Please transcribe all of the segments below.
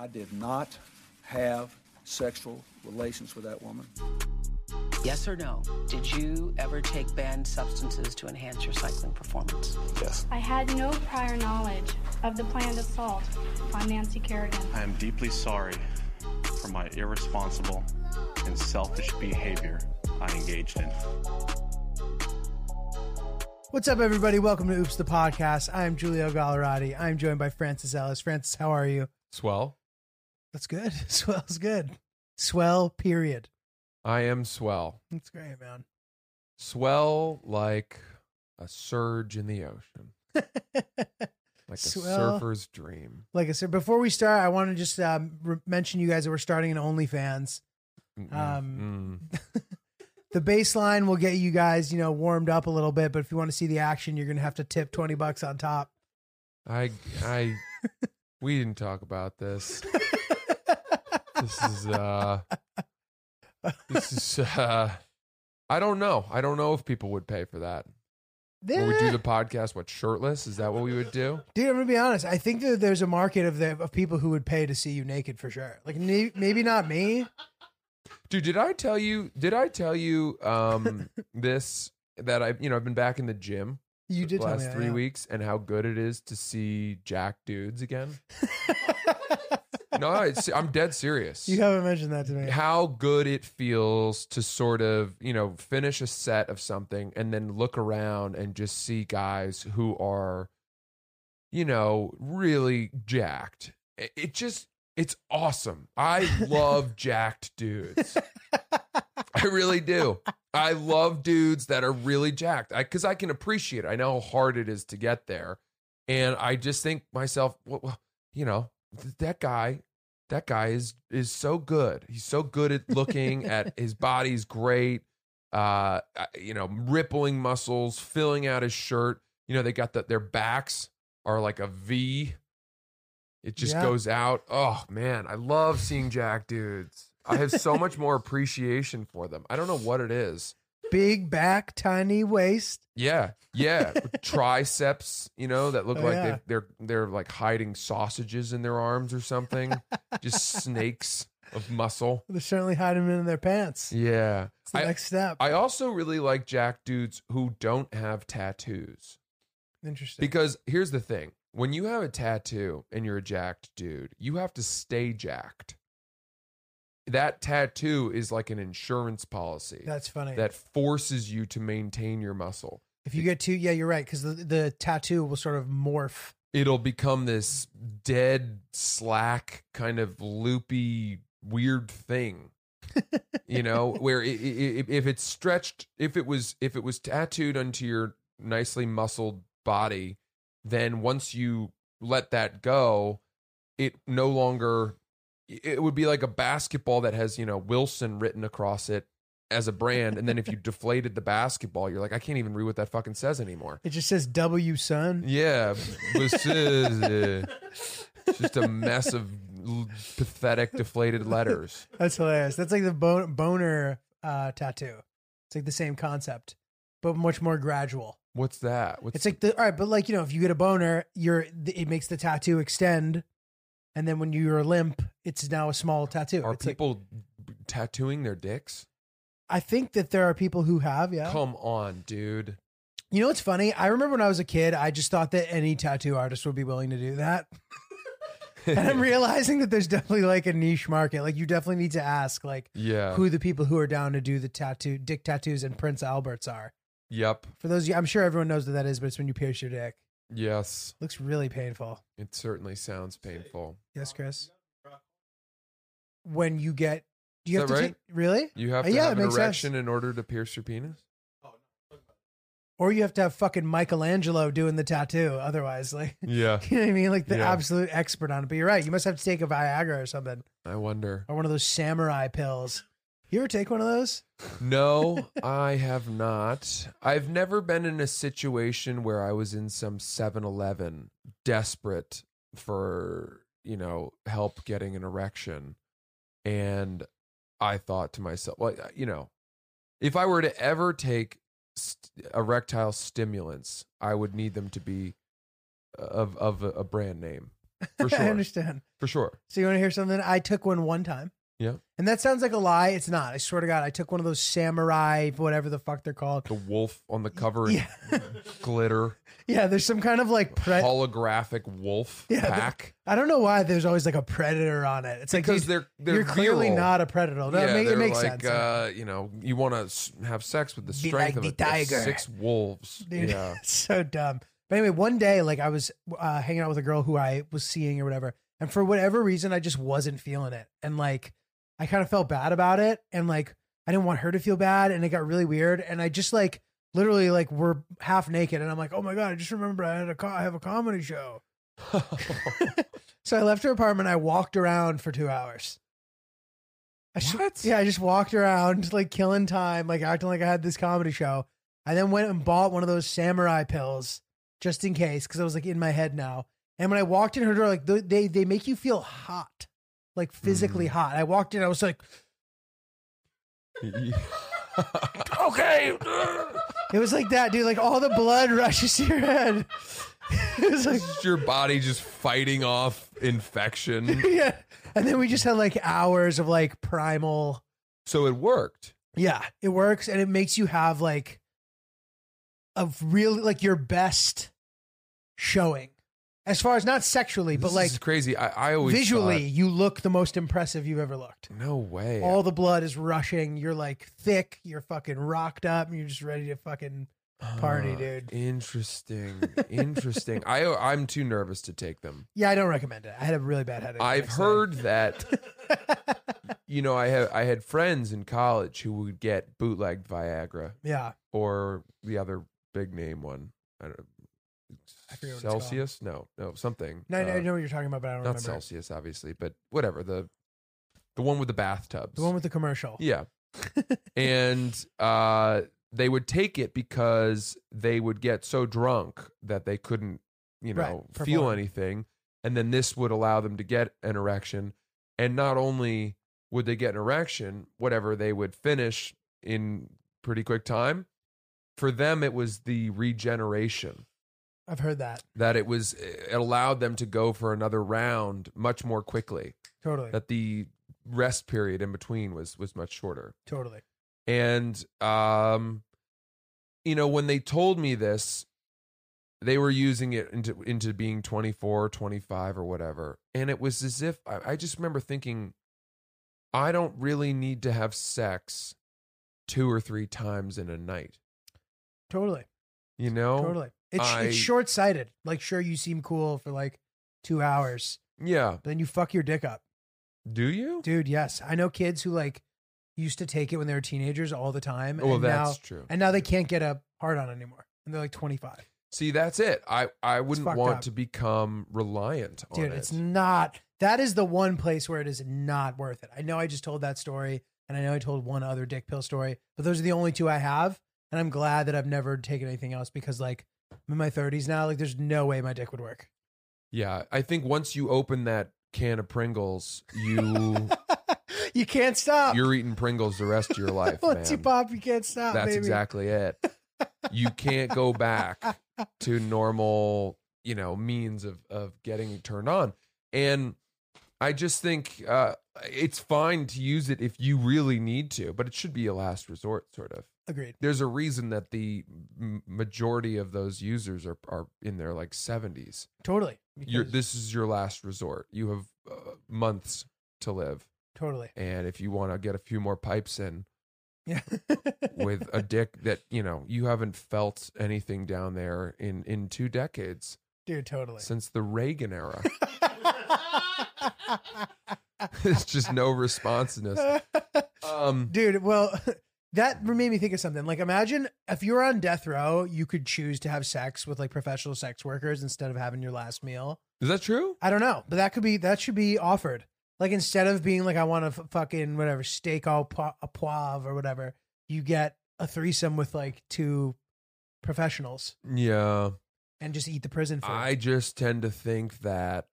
I did not have sexual relations with that woman. Yes or no? Did you ever take banned substances to enhance your cycling performance? Yes. I had no prior knowledge of the planned assault on Nancy Kerrigan. I am deeply sorry for my irresponsible and selfish behavior I engaged in. What's up, everybody? Welcome to Oops the Podcast. I'm Giulio Gallerati. I'm joined by Francis Ellis. Francis, how are you? Swell. That's good. Swell's good. Swell, period. I am swell. That's great, man. Swell like a surge in the ocean, like Swell. a surfer's dream. Like I said, before we start, I want to just um, re- mention you guys that we're starting an OnlyFans. Mm-mm. Um, Mm. The baseline will get you guys, you know, warmed up a little bit, but if you want to see the action, you're going to have to tip 20 bucks on top. I, I, we didn't talk about this. This is, uh, this is, uh, I don't know. I don't know if people would pay for that. When we do the podcast, what shirtless? Is that what we would do? Dude, I'm gonna be honest. I think that there's a market of the of people who would pay to see you naked for sure. Like ne- maybe not me. Dude, did I tell you? Did I tell you um this that I, you know, I've been back in the gym You did the tell last me that, three yeah. weeks and how good it is to see jack dudes again. no, it's, I'm dead serious. You haven't mentioned that to me. how good it feels to sort of, you know, finish a set of something and then look around and just see guys who are, you know, really jacked. It, it just, it's awesome. I love jacked dudes. I really do. I love dudes that are really jacked because I, can appreciate it. I know how hard it is to get there. And I just think myself, well, well, you know, th- that guy, that guy is is so good. He's so good at looking at his body's great. Uh, you know, rippling muscles, filling out his shirt. You know, they got that. Their backs are like a V. It just Yeah. goes out. Oh man, I love seeing jack dudes. I have so much more appreciation for them. I don't know what it is. Big back, tiny waist. Yeah, yeah, triceps. You know that look Oh, like yeah. they're they're like hiding sausages in their arms or something. Just snakes of muscle. They're certainly hiding them in their pants. Yeah, It's the I, next step. I also really like jack dudes who don't have tattoos Interesting. because here's the thing: when you have a tattoo and you're a jacked dude, you have to stay jacked. That tattoo is like an insurance policy That's funny. that forces you to maintain your muscle. if you get too, yeah, you're right, because the, the tattoo will sort of morph. it'll become this dead slack kind of loopy weird thing you know where i i i- if it's stretched if it was if it was tattooed onto your nicely muscled body then once you let that go it no longer it would be like a basketball that has you know wilson written across it as a brand and then if you deflated the basketball you're like i can't even read what that fucking says anymore It just says W, son. yeah, this is uh, it's just a mess of pathetic, deflated letters. That's hilarious. That's like the bon- boner uh, tattoo. It's like the same concept, but much more gradual. What's that? What's It's like the all right, but like you know, if you get a boner, you're it makes the tattoo extend, and then when you're limp, it's now a small tattoo. are It's like- people tattooing their dicks? I think that there are people who have, yeah. Come on, dude. You know what's funny? I remember when I was a kid, I just thought that any tattoo artist would be willing to do that. and I'm realizing that there's definitely like a niche market. Like you definitely need to ask like Yeah. who the people who are down to do the tattoo dick tattoos and Prince Alberts are. Yep. For those of you, I'm sure everyone knows what that is, but it's when you pierce your dick. Yes. Looks really painful. It certainly sounds painful. Yes, Chris. When you get, do you Is have that to right? take really? You have Uh, to yeah, have it an makes erection sense. in order to pierce your penis? Or you have to have fucking Michelangelo doing the tattoo. Otherwise, like, Yeah. you know what I mean? Like the Yeah. absolute expert on it. But you're right. You must have to take a Viagra or something, I wonder. or one of those samurai pills. You ever take one of those? No, I have not. I've never been in a situation where I was in some 7-Eleven desperate for, you know, help getting an erection. And I thought to myself, well, you know, if I were to ever take st- erectile stimulants, I would need them to be of of a, a brand name. for I sure, understand. for sure. So you want to hear something? I took one one time. Yeah. And that sounds like a lie. It's not. I swear to God, I took one of those samurai, whatever the fuck they're called. The wolf on the cover, Yeah. glitter, Yeah, there's some kind of like pre- holographic wolf Yeah, the- pack. I don't know why there's always like a predator on it. It's like because dude, they're they're you're clearly not a predator. No, yeah, it, it makes like, sense. Uh, you know, you want to have sex with the strength like of the a- tiger. six wolves. Dude, Yeah, it's so dumb. But anyway, one day, like I was uh, hanging out with a girl who I was seeing or whatever, and for whatever reason, I just wasn't feeling it, and like I kind of felt bad about it, and like I didn't want her to feel bad, and it got really weird, and I just like literally like we're half naked, and I'm like, oh my god, I just remember I had a co- I have a comedy show, so I left her apartment, I walked around for two hours. I just- What? yeah, I just walked around like killing time, like acting like I had this comedy show. I then went and bought one of those samurai pills just in case because I was like in my head now. And when I walked in her door, like they they make you feel hot, like physically Mm. hot. I walked in, I was like, okay. it was like that, dude. Like all the blood rushes to your head. it was like, your body just fighting off infection. yeah. And then we just had like hours of like primal. so it worked. Yeah, it works, and it makes you have like a really like your best showing, as far as not sexually, but This like is crazy. I, I always visually, thought, you look the most impressive you've ever looked. no way. All the blood is rushing. You're like thick. You're fucking rocked up. And you're just ready to fucking party, Ah, dude. Interesting. Interesting. I I'm too nervous to take them. Yeah, I don't recommend it. I had a really bad headache. the I've next day. heard that you know, I have I had friends in college who would get bootlegged Viagra Yeah, or the other big name one. I don't I forget what it's called. Celsius? No, no, something. no, no, Uh, I know what you're talking about, but I don't not remember. Celsius, obviously, but whatever the the one with the bathtubs. The one with the commercial. yeah, and uh, they would take it because they would get so drunk that they couldn't, you Right, know, feel perform. anything, and then this would allow them to get an erection, and not only would they get an erection, whatever they would finish in pretty quick time. For them, it was the regeneration I've heard that. That it was it allowed them to go for another round much more quickly. Totally, that the rest period in between was was much shorter. Totally. and um you know when they told me this they were using it into into being 24 25 or whatever. And it was as if I, I just remember thinking i don't really need to have sex two or three times in a night. Totally. you know? Totally. It's I- it's short sighted. Like, sure, you seem cool for like two hours, yeah but then you fuck your dick up, do you dude. Yes, I know kids who like used to take it when they were teenagers all the time. well and that's now, true And now they can't get a hard on anymore, and they're like twenty five. See, that's it. I I wouldn't want up. to become reliant on it. Dude, it. it's not. That is the one place where it is not worth it. I know I just told that story, and I know I told one other dick pill story, but those are the only two I have. And I'm glad that I've never taken anything else because, like, I'm in my 30s now. Like, there's no way my dick would work. yeah, I think once you open that can of Pringles, you you can't stop. you're eating Pringles the rest of your life, Once you man. pop, you can't stop. That's baby. exactly it. You can't go back to normal, you know, means of of getting turned on. And I just think uh it's fine to use it if you really need to, but it should be a last resort sort of. Agreed. There's a reason that the majority of those users are are in their like 70s. Totally. This is your last resort. You have uh, months to live, totally. and if you want to get a few more pipes in Yeah. with a dick that you know you haven't felt anything down there in in two decades Dude, totally. since the Reagan era. It's just no responsiveness. Um, Dude, well, that made me think of something. Like, imagine if you were on death row, you could choose to have sex with like professional sex workers instead of having your last meal. is that true? I don't know, but that could be that should be offered. Like instead of being like I want to f- fucking whatever steak au po- poivre or whatever, you get a threesome with like two professionals Yeah. and just eat the prison food. I just tend to think that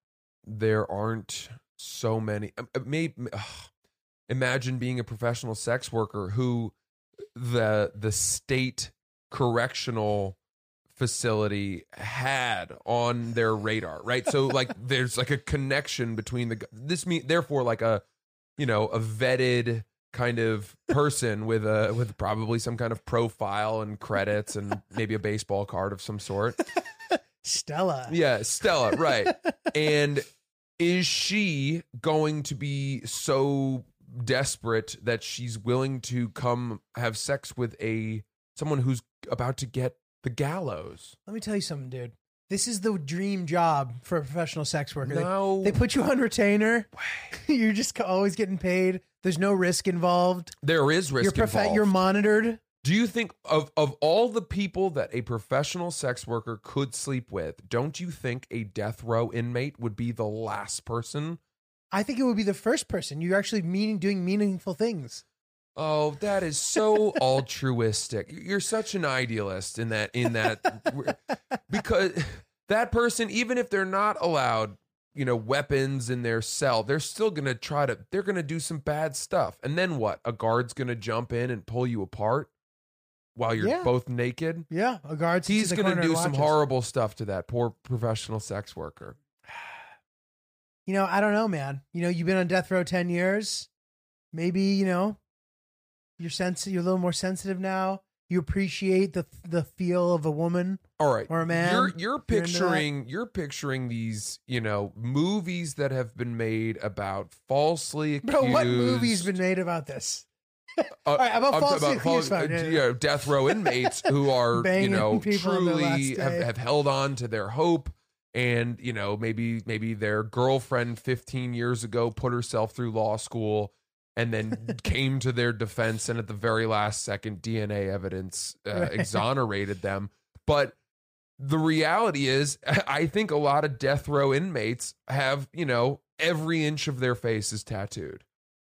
there aren't so many. Um, uh, Maybe imagine being a professional sex worker who the the state correctional facility had on their radar, right? So like there's like a connection between the this mean therefore like a you know a vetted kind of person with a with probably some kind of profile and credits and maybe a baseball card of some sort. Stella. Yeah, Stella, right. and is she going to be so desperate that she's willing to come have sex with a someone who's about to get the gallows? Let me tell you something, dude. This is the dream job for a professional sex worker. They- No. They, put you on retainer. You're just always getting paid. There's no risk involved. There is risk you're profe- involved. You're monitored. Do you think of of all the people that a professional sex worker could sleep with, don't you think a death row inmate would be the last person? I think it would be the first person. You're actually meaning doing meaningful things. Oh, that is so altruistic. You're such an idealist in that in that because that person even if they're not allowed, you know, weapons in their cell, they're still going to try to they're going to do some bad stuff. And then what? A guard's going to jump in and pull you apart while you're Yeah. both naked? Yeah, a guard. He's going to do some horrible stuff to that poor professional sex worker. You know, I don't know, man. You know, you've been on death row ten years. Maybe you know, you're sensitive. You're a little more sensitive now. You appreciate the the feel of a woman. All right. Or a man. You're you're You're picturing you're picturing these, you know, movies that have been made about falsely accused Bro, what movie's been made about this? Uh, All right, about I'm falsely fal- accused, uh, yeah, you know, death row inmates who are, you know, people on their truly have, have held on to their hope. And, you know, maybe maybe their girlfriend 15 years ago put herself through law school and then came to their defense and at the very last second DNA evidence uh, Right. exonerated them. But the reality is, I think a lot of death row inmates have, you know, every inch of their face is tattooed.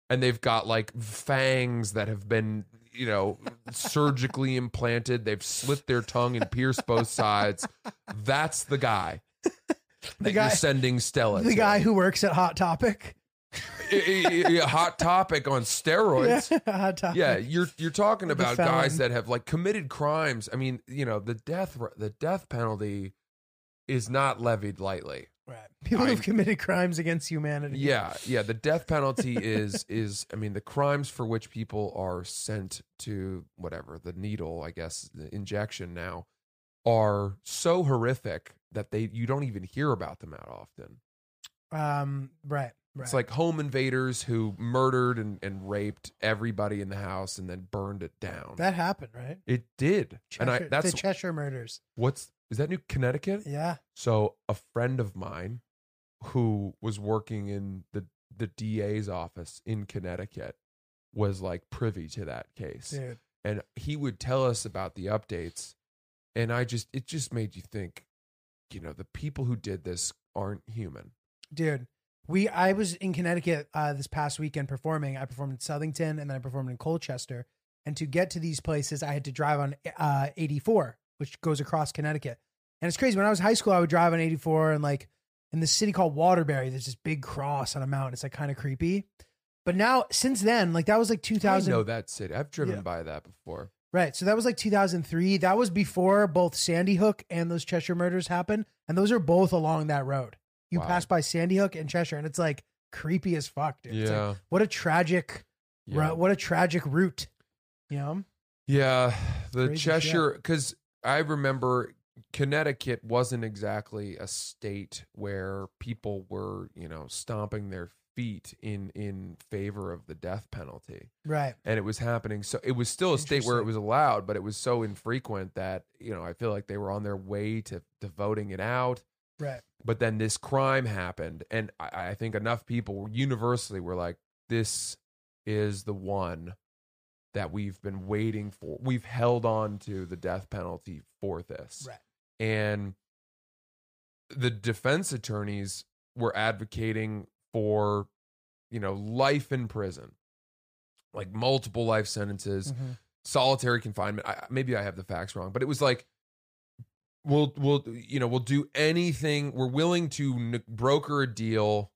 And they've got like fangs that have been, you know, surgically implanted. They've slit their tongue and pierced both sides. That's the guy that guy- sending Stella. The to. guy who works at Hot Topic. Hot topic on steroids. Yeah, Hot Topic. Yeah, you're you're talking about guys that have like committed crimes. I mean, you know, the death the death penalty is not levied lightly. Right. People I- who've committed crimes against humanity. Yeah, yeah, the death penalty is is I mean, the crimes for which people are sent to whatever, the needle, I guess, the injection now are so horrific that they you don't even hear about them out often. Um. Right. Right. It's like home invaders who murdered and, and raped everybody in the house and then burned it down. that happened, right? It did. and I that's the Cheshire murders. what's is that New Connecticut? Yeah. So a friend of mine who was working in the the DA's office in Connecticut was like privy to that case. Dude. And he would tell us about the updates and I just it just made you think, you know, the people who did this aren't human. Dude. We I was in Connecticut uh, this past weekend performing. I performed in Southington and then I performed in Colchester. And to get to these places, I had to drive on uh, 84, which goes across Connecticut. And it's crazy. When I was high school, I would drive on 84 and like in this city called Waterbury, there's this big cross on a mountain. It's like kind of creepy. But now, since then, like that was like 2000. I know that city. I've driven Yeah. by that before. Right. So that was like 2003. That was before both Sandy Hook and those Cheshire murders happened. And those are both along that road. You Wow. pass by Sandy Hook and Cheshire, and it's like creepy as fuck, dude. It's like, Yeah. what a tragic, Yeah. what a tragic route. You know? Yeah, the Crazy Cheshire because I remember Connecticut wasn't exactly a state where people were, you know, stomping their feet in in favor of the death penalty, Right. and it was happening. So it was still a state where it was allowed, but it was so infrequent that you know I feel like they were on their way to to voting it out. Right. But then this crime happened, and I, I think enough people universally were like, "This is the one that we've been waiting for. We've held on to the death penalty for this." Right. And the defense attorneys were advocating for, you know, life in prison, like multiple life sentences Mhm. solitary confinement. I, maybe I have the facts wrong, but it was like we'll we'll you know we'll do anything. We're willing to n- broker a deal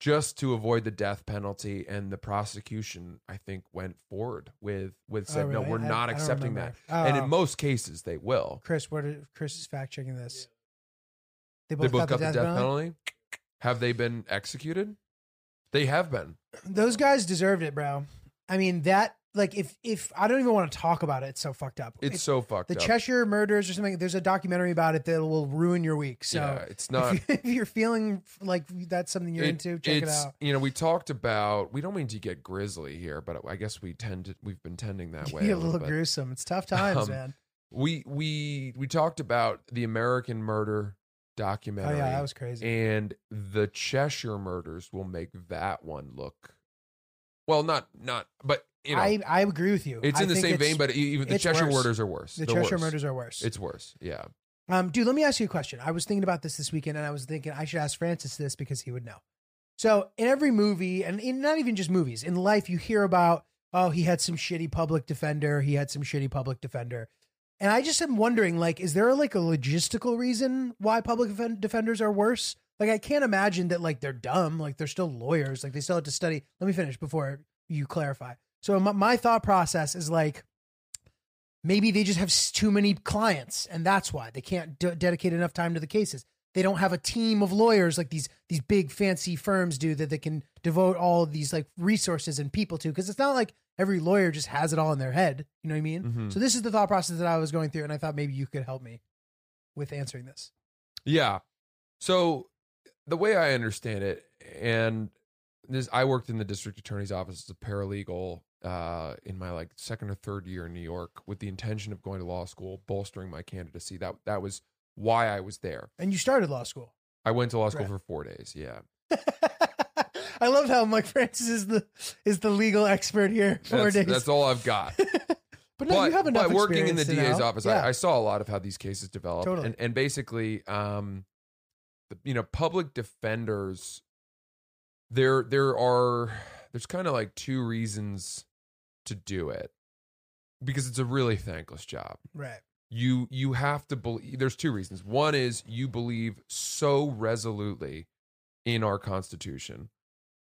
just to avoid the death penalty and the prosecution I think went forward with with said Oh, no we're I- not I accepting that remember. and Oh. in most cases they will Chris, what? Are, Chris is fact checking this. They both, they both got, the death penalty? penalty have they been executed they have been Those guys deserved it, bro. I mean that. Like if if I don't even want to talk about it, it's so fucked up. it's so fucked the up Cheshire murders or something. There's a documentary about it that will ruin your week. So yeah it's not if, you, you're feeling like that's something you're It- into, check it it's- out. You know, we talked about. We don't mean to get grisly here, but I guess we tend to. We've been tending that way. A a little bit. gruesome. It's tough times, Um, man. We we we talked about the American Murder Oh documentary. yeah, that was crazy. and the Cheshire murders will make that one look. Well, not not, but you know, I I agree with you. it's I in the same vein. But even the Cheshire worse. murders are worse. the They're Cheshire worse. murders are worse. It's worse. Yeah. Um, dude, let me ask you a question. I was thinking about this this weekend, and I was thinking I should ask Francis this because he would know. So, in every movie, and in not even just movies, in life, you hear about, oh, he had some shitty public defender, he had some shitty public defender, and I just am wondering, like, is there like a logistical reason why public defen- defenders are worse? Like, I can't imagine that like they're dumb, like they're still lawyers, like they still have to study. Let me finish before you clarify. So, my, my thought process is like maybe they just have too many clients and that's why they can't d- dedicate enough time to the cases they don't have a team of lawyers like these these big fancy firms do that they can devote all these like resources and people to because it's not like every lawyer just has it all in their head you know what i mean Mhm. so this is the thought process that i was going through and i thought maybe you could help me with answering this Yeah. So the way I understand it, and this, I worked in the district attorney's office as a paralegal uh, in my like second or third year in New York with the intention of going to law school, bolstering my candidacy. That that was why I was there. and you started law school I went to law school Right. for four days. Yeah, i love how mike francis is the is the legal expert here four that's, days that's all I've got. but no you have enough but working in the DA's know. office, yeah. I, I saw a lot of how these cases develop, Totally. and and basically, um, the, you know, public defenders. There, there are there's kind of like two reasons to do it because it's a really thankless job. right You you have to believe. There's two reasons. One is you believe so resolutely in our Constitution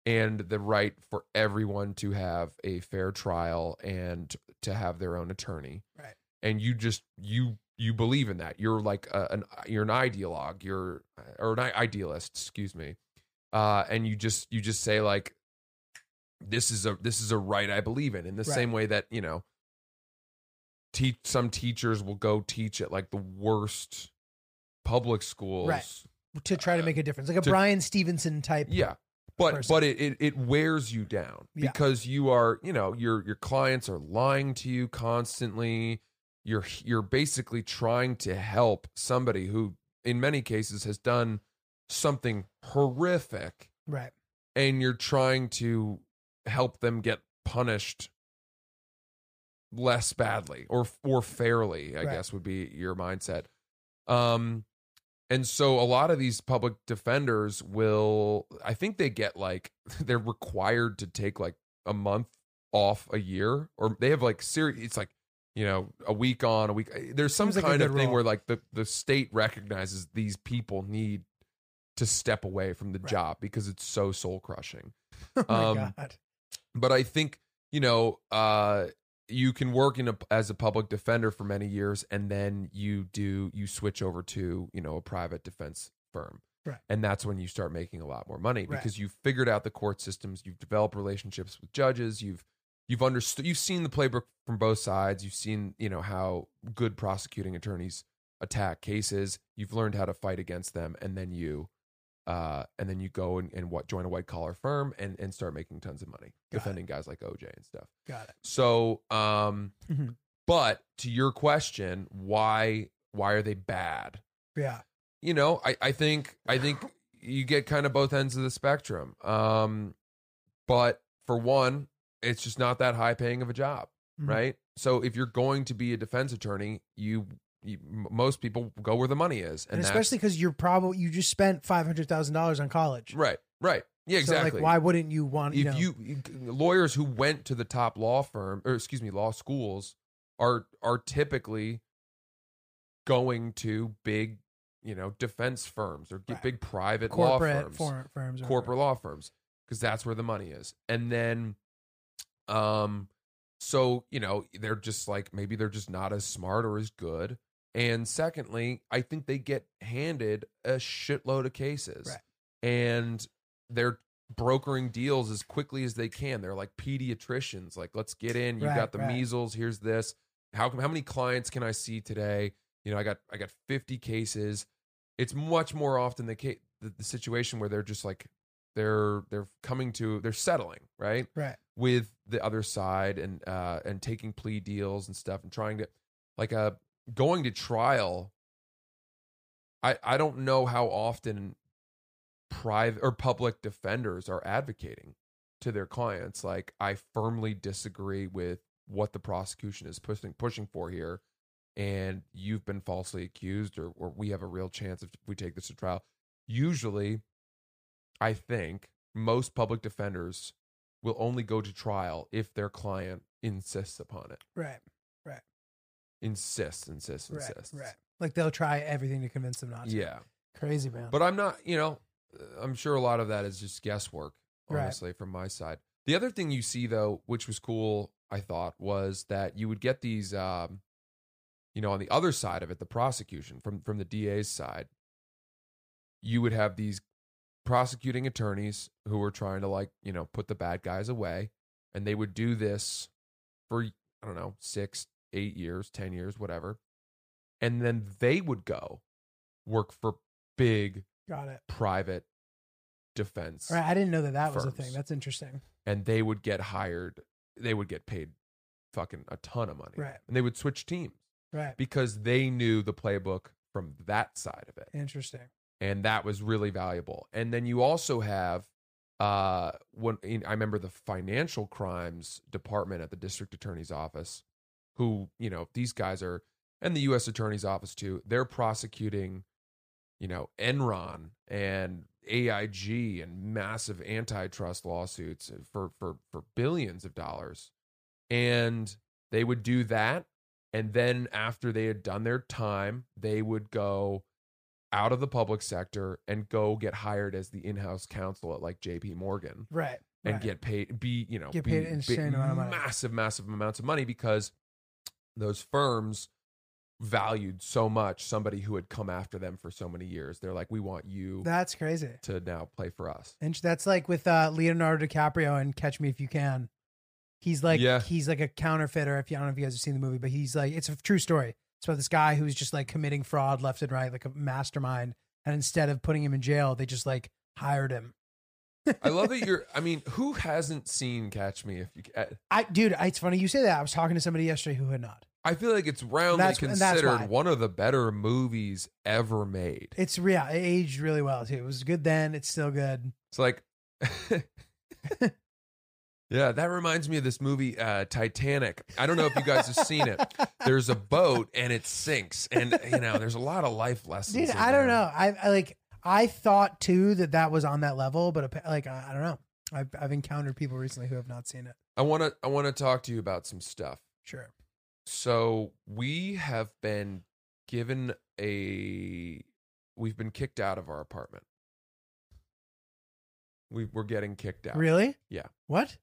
and the right for everyone to have a fair trial and to have their own attorney. Right. And you just you you believe in that. You're like a, an you're an ideologue. You're or an idealist. Excuse me. Uh, and you just you just say like this is a this is a right I believe in. In the Right. same way that you know teach some teachers will go teach at like the worst public schools. Right. to try to make a difference like a to- bryan stevenson type Yeah. But person. but it, it it wears you down Yeah. because you are, you know, your your clients are lying to you constantly. You're you're basically trying to help somebody who in many cases has done something horrific right and you're trying to help them get punished less badly or or fairly i Right. guess would be your mindset um and so a lot of these public defenders will i think they get like they're required to take like a month off a year or they have like serious it's like you know a week on a week there's some Seems like kind of thing rule. where like the the state recognizes these people need to step away from the Right. job because it's so soul crushing oh my Um, god but I think you know uh, you can work in a, as a public defender for many years, and then you do you switch over to you know a private defense firm, Right. and that's when you start making a lot more money Right. because you've figured out the court systems, you've developed relationships with judges, you've you've understood, you've seen the playbook from both sides, you've seen you know how good prosecuting attorneys attack cases, you've learned how to fight against them, and then you. Uh, and then you go and, and what join a white collar firm and, and start making tons of money Got it. defending guys like OJ and stuff. got it So, um, Mhm. but to your question, why why are they bad? yeah You know, I I think I think you get kind of both ends of the spectrum. Um, but for one, it's just not that high paying of a job, Mhm. right? So if you're going to be a defense attorney, you, you most people go where the money is, and, that's- especially because you're probably you just spent five hundred thousand dollars on college right, right, yeah, exactly. so like why wouldn't you want you know, you, you lawyers who went to the top law firm or excuse me law schools are are typically going to big you know defense firms or Right. big private corporate law firms firms corporate law firms because that's where the money is. And then, um, so you know they're just like maybe they're just not as smart or as good. And secondly, I think they get handed a shitload of cases, Right. and they're brokering deals as quickly as they can. They're like pediatricians, like let's get in. You Right, got the right. measles. Here's this. How how many clients can I see today? You know, I got I got 50 cases. It's much more often the case the, the situation where they're just like they're they're coming to they're settling right Right. with the other side and uh and taking plea deals and stuff and trying to like uh going to trial i i don't know how often private or public defenders are advocating to their clients like i firmly disagree with what the prosecution is pushing pushing for here and you've been falsely accused or, or we have a real chance if we take this to trial usually i think most public defenders will only go to trial if their client insists upon it Right. Insists insists Right. insists Right. Like they'll try everything to convince them not to. yeah Crazy man. but i'm not you know uh, i'm sure a lot of that is just guesswork Right. honestly from my side the other thing you see though which was cool i thought was that you would get these um you know on the other side of it the prosecution from from the da's side you would have these prosecuting attorneys who were trying to like you know put the bad guys away and they would do this for i don't know six eight years ten years whatever and then they would go work for big Got it. private defense All right. I didn't know that that was a firms. thing. That's interesting. and they would get hired they would get paid fucking a ton of money Right. and they would switch teams Right. because they knew the playbook from that side of it Interesting. and that was really valuable and then you also have uh when in, i remember the financial crimes department at the district attorney's office who you know these guys are and the us attorney's office too they're prosecuting you know enron and aig and massive antitrust lawsuits for for for billions of dollars and they would do that and then after they had done their time they would go out of the public sector and go get hired as the in-house counsel at like JP Morgan Right. and right. get paid be you know Get paid be- an insane amount of money. massive massive amounts of money because those firms valued so much somebody who had come after them for so many years they're like we want you That's crazy. to now play for us And that's like with uh, Leonardo DiCaprio and Catch Me If You Can. He's like Yeah. he's like a counterfeiter. If you I don't know if you guys have seen the movie, but he's like it's a true story. It's about this guy who's just like committing fraud left and right, like a mastermind. And instead of putting him in jail, they just like hired him. I love that you're I mean who hasn't seen Catch Me If You Can I dude, it's funny you say that. I was talking to somebody yesterday who had not. I feel like it's roundly That's- and that's considered one of the better movies ever made It's real. It aged really well too. It was good then. It's still good. It's like, yeah, that reminds me of this movie, uh, Titanic. I don't know if you guys have seen it. There's a boat and it sinks, and you know, there's a lot of life lessons. Dude, in I don't there. know. I, I like. I thought too that that was on that level, but appa- like I, I don't know. I've I've encountered people recently who have not seen it. I want to, I want to talk to you about some stuff. Sure. So we have been given a, we've been kicked out of our apartment. We we're getting kicked out. Really? Yeah. What?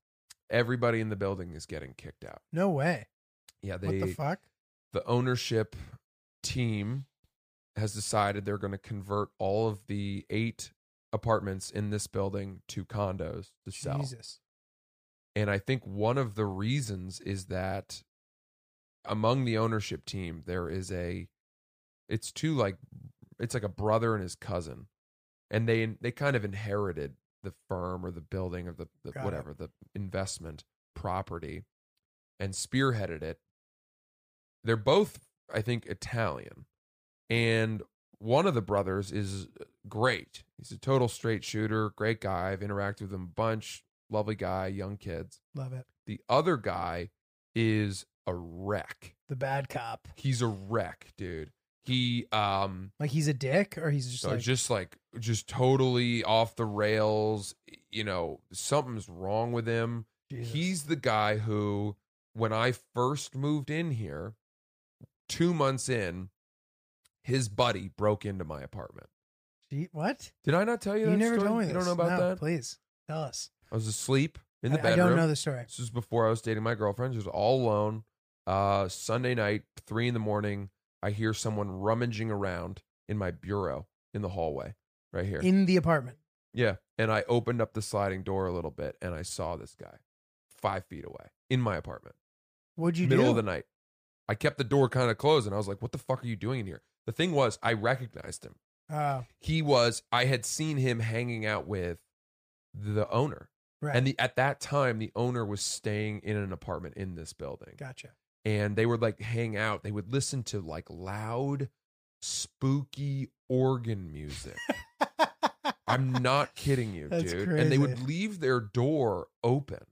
Everybody in the building is getting kicked out. No way. Yeah, they what the fuck? the ownership team has decided they're going to convert all of the eight apartments in this building to condos to sell. Jesus. And I think one of the reasons is that among the ownership team there is a it's two like it's like a brother and his cousin. And they they kind of inherited the firm or the building or the, the Got it. whatever, the investment property and spearheaded it. They're both I think Italian. And one of the brothers is great. He's a total straight shooter, great guy. I've interacted with him a bunch. Lovely guy, young kids. Love it. The other guy is a wreck. The bad cop. He's a wreck, dude. He um Like he's a dick, or he's just like just like just totally off the rails. You know, something's wrong with him. Jesus. He's the guy who, when I first moved in here, two months in, his buddy broke into my apartment. Gee, what? Did I not tell you? You, never story? told me. You don't know about No, that? Please tell us. I was asleep in the I, I don't know the story. This was before I was dating my girlfriend. She was all alone. Uh, Sunday night, three in the morning, I hear someone rummaging around in my bureau in the hallway right here. In the apartment. yeah. And I opened up the sliding door a little bit and I saw this guy five feet away in my apartment, What'd you do? middle do? of the night. I kept the door kind of closed and I was like, what the fuck are you doing in here? The thing was, I recognized him. Oh, He was, I had seen him hanging out with the owner. right. And the, at that time, the owner was staying in an apartment in this building. gotcha. And they would like hang out. They would listen to like loud, spooky organ music. I'm not kidding you, That's dude. And they would leave their door open.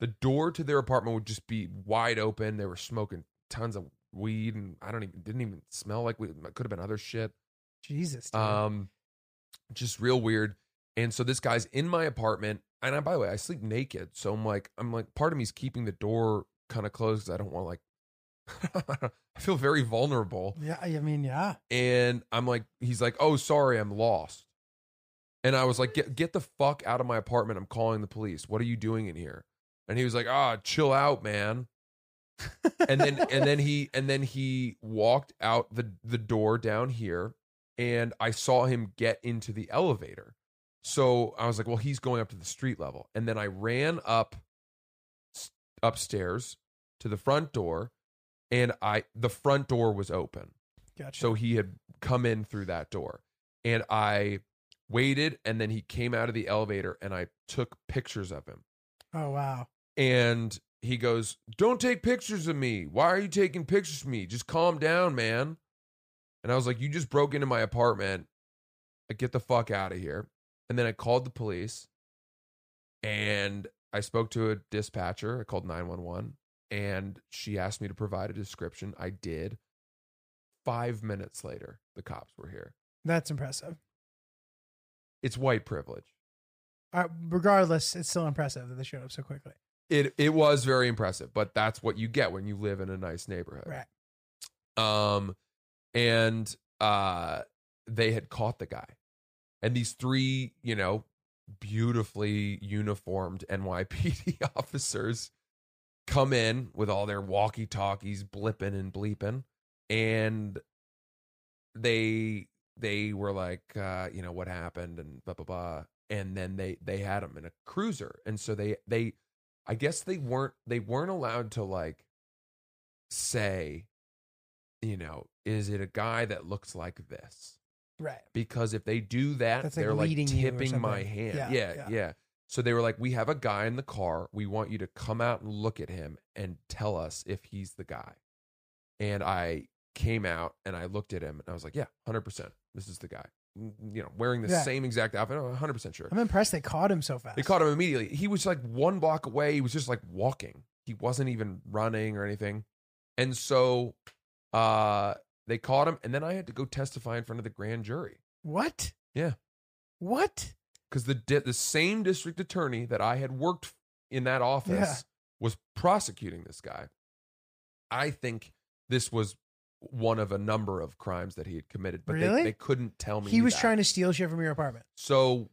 The door to their apartment would just be wide open. They were smoking tons of weed, and I don't even didn't even smell like weed. It could have been other shit. Jesus. Dude. Um, just real weird. And so this guy's in my apartment, and I, by the way, I sleep naked. So I'm like, I'm like, part of me's keeping the door kind of closed because I don't want like, I feel very vulnerable. yeah, I mean, yeah. And I'm like, he's like, oh, sorry, I'm lost. And I was like, get get the fuck out of my apartment. I'm calling the police. What are you doing in here? And he was like, ah, chill out, man. and then and then he and then he walked out the the door down here and I saw him get into the elevator. So I was like, well, he's going up to the street level. And then I ran up upstairs to the front door and I the front door was open. Gotcha. So he had come in through that door. And I waited and then he came out of the elevator and I took pictures of him. oh wow. And he goes, Don't take pictures of me. Why are you taking pictures of me? Just calm down, man. And I was like, You just broke into my apartment. Like, get the fuck out of here. And then I called the police and I spoke to a dispatcher. I called 911 and she asked me to provide a description. I did. Five minutes later, the cops were here. That's impressive. It's white privilege. Uh, regardless, it's still impressive that they showed up so quickly. It it was very impressive, but that's what you get when you live in a nice neighborhood. Right. Um, and uh, they had caught the guy, and these three, you know, beautifully uniformed NYPD officers come in with all their walkie talkies, blipping and bleeping, and they they were like, uh, you know, what happened? and blah blah blah, and then they they had him in a cruiser, and so they they, I guess they weren't they weren't allowed to like say you know, is it a guy that looks like this? Right. Because if they do that, That's like they're like leading you or tipping my something. hand. Yeah, Yeah, yeah. So they were like, we have a guy in the car. We want you to come out and look at him and tell us if he's the guy. And I came out and I looked at him and I was like, yeah, 100%. This is the guy. Mm, You know, wearing the Yeah. same exact outfit. I'm 100% sure. I'm impressed they caught him so fast. They caught him immediately. He was like one block away. He was just like walking. He wasn't even running or anything. And so uh they caught him and then I had to go testify in front of the grand jury What? Yeah. What? cuz the di- the same district attorney that I had worked in that office Yeah. was prosecuting this guy. I think this was one of a number of crimes that he had committed, but Really? they, they couldn't tell me He was that. trying to steal shit from your apartment. So